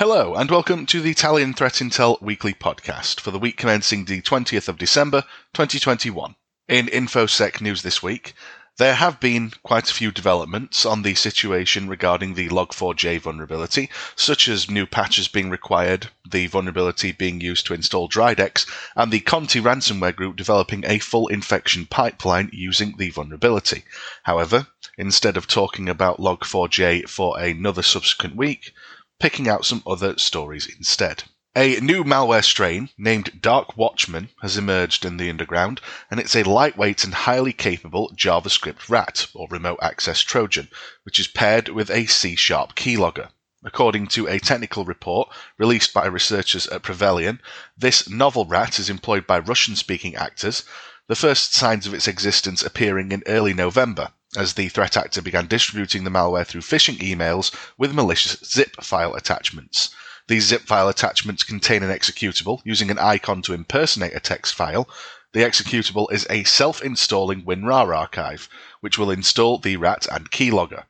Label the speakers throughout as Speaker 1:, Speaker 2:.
Speaker 1: Hello, and welcome to the Italian Threat Intel weekly podcast for the week commencing the 20th of December 2021. In InfoSec news this week, there have been quite a few developments on the situation regarding the Log4j vulnerability, such as new patches being required, the vulnerability being used to install Dridex, and the Conti ransomware group developing a full infection pipeline using the vulnerability. However, instead of talking about Log4j for another subsequent week, picking out some other stories instead. A new malware strain named Dark Watchman has emerged in the underground, and it's a lightweight and highly capable JavaScript rat, or remote access Trojan, which is paired with a C sharp keylogger. According to a technical report released by researchers at Prevailion, this novel rat is employed by Russian speaking actors, the first signs of its existence appearing in early November, as the threat actor began distributing the malware through phishing emails with malicious zip file attachments. These zip file attachments contain an executable using an icon to impersonate a text file. The executable is a self installing WinRAR archive, which will install the rat and keylogger.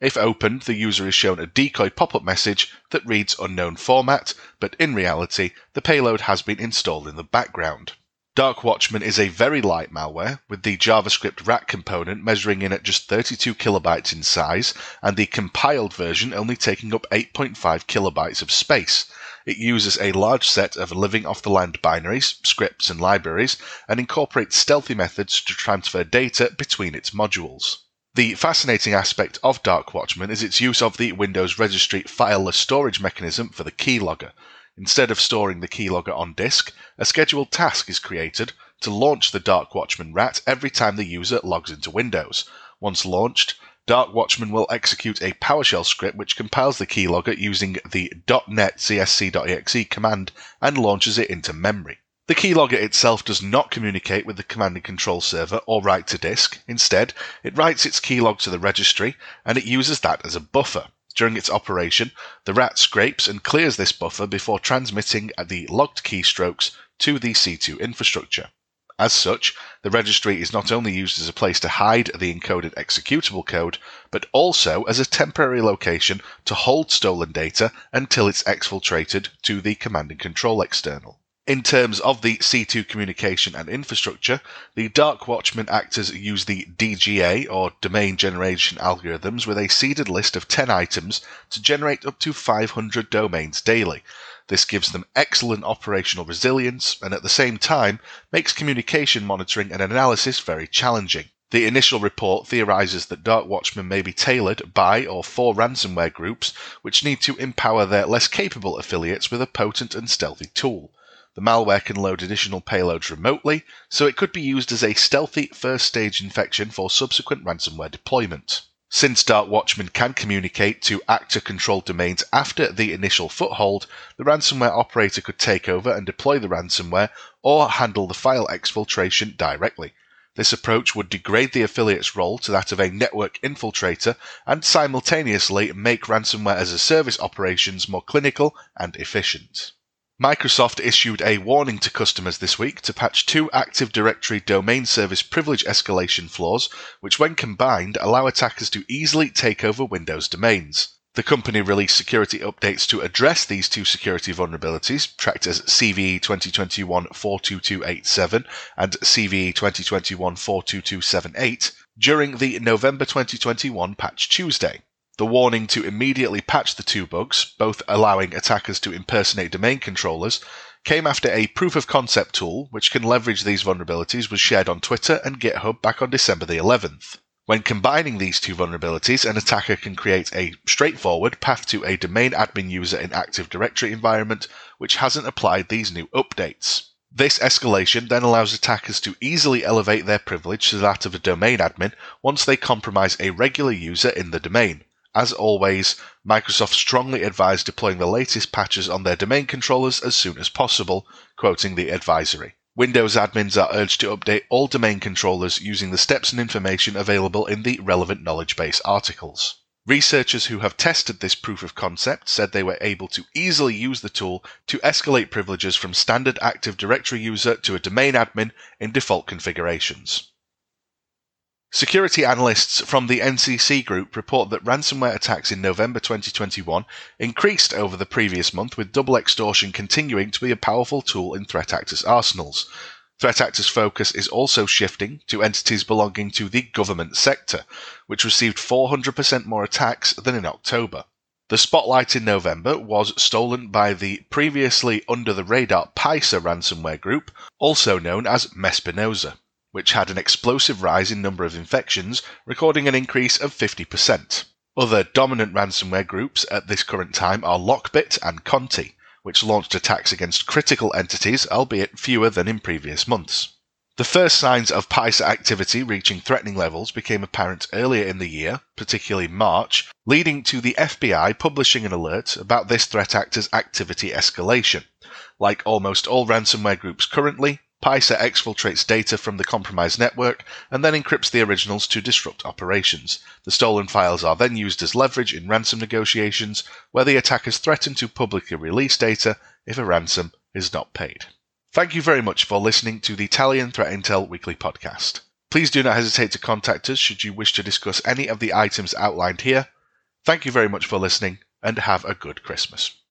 Speaker 1: If opened, the user is shown a decoy pop up message that reads unknown format, but in reality, the payload has been installed in the background. Dark Watchman is a very light malware, with the JavaScript rat component measuring in at just 32 kilobytes in size, and the compiled version only taking up 8.5 kilobytes of space. It uses a large set of living off the land binaries, scripts, and libraries, and incorporates stealthy methods to transfer data between its modules. The fascinating aspect of Dark Watchman is its use of the Windows registry fileless storage mechanism for the keylogger. Instead of storing the keylogger on disk, a scheduled task is created to launch the Dark Watchman rat every time the user logs into Windows. Once launched, Dark Watchman will execute a PowerShell script which compiles the keylogger using the .NET csc.exe command and launches it into memory. The keylogger itself does not communicate with the command and control server or write to disk. Instead, it writes its keylog to the registry and it uses that as a buffer. During its operation, the rat scrapes and clears this buffer before transmitting the logged keystrokes to the C2 infrastructure. As such, the registry is not only used as a place to hide the encoded executable code, but also as a temporary location to hold stolen data until it's exfiltrated to the command and control external. In terms of the C2 communication and infrastructure, the Dark Watchman actors use the DGA or domain generation algorithms with a seeded list of 10 items to generate up to 500 domains daily. This gives them excellent operational resilience and at the same time makes communication monitoring and analysis very challenging. The initial report theorizes that Dark Watchman may be tailored by or for ransomware groups which need to empower their less capable affiliates with a potent and stealthy tool. The malware can load additional payloads remotely, so it could be used as a stealthy first stage infection for subsequent ransomware deployment. Since Dark Watchman can communicate to actor controlled domains after the initial foothold, the ransomware operator could take over and deploy the ransomware or handle the file exfiltration directly. This approach would degrade the affiliate's role to that of a network infiltrator and simultaneously make ransomware as a service operations more clinical and efficient. Microsoft issued a warning to customers this week to patch two Active Directory domain service privilege escalation flaws, which, when combined, allow attackers to easily take over Windows domains. The company released security updates to address these two security vulnerabilities, tracked as CVE 2021 42287 and CVE 2021 42278, during the November 2021 Patch Tuesday. The warning to immediately patch the two bugs, both allowing attackers to impersonate domain controllers, came after a proof of concept tool which can leverage these vulnerabilities was shared on Twitter and GitHub back on December the 11th. When combining these two vulnerabilities, an attacker can create a straightforward path to a domain admin user in Active Directory environment which hasn't applied these new updates. This escalation then allows attackers to easily elevate their privilege to that of a domain admin once they compromise a regular user in the domain. As always, Microsoft strongly advised deploying the latest patches on their domain controllers as soon as possible, quoting the advisory. Windows admins are urged to update all domain controllers using the steps and information available in the relevant knowledge base articles. Researchers who have tested this proof of concept said they were able to easily use the tool to escalate privileges from standard Active Directory user to a domain admin in default configurations. Security analysts from the NCC Group report that ransomware attacks in November 2021 increased over the previous month, with double extortion continuing to be a powerful tool in threat actors' arsenals. Threat actors' focus is also shifting to entities belonging to the government sector, which received 400% more attacks than in October. The spotlight in November was stolen by the previously under the radar Pysa ransomware group, also known as Mespinoza which had an explosive rise in number of infections, recording an increase of 50%. Other dominant ransomware groups at this current time are Lockbit and Conti, which launched attacks against critical entities, albeit fewer than in previous months. The first signs of Pysa activity reaching threatening levels became apparent earlier in the year, particularly March, leading to the FBI publishing an alert about this threat actor's activity escalation. Like almost all ransomware groups currently, Pysa exfiltrates data from the compromised network and then encrypts the originals to disrupt operations. The stolen files are then used as leverage in ransom negotiations, where the attackers threaten to publicly release data if a ransom is not paid. Thank you very much for listening to the Italian Threat Intel Weekly Podcast. Please do not hesitate to contact us should you wish to discuss any of the items outlined here. Thank you very much for listening and have a good Christmas.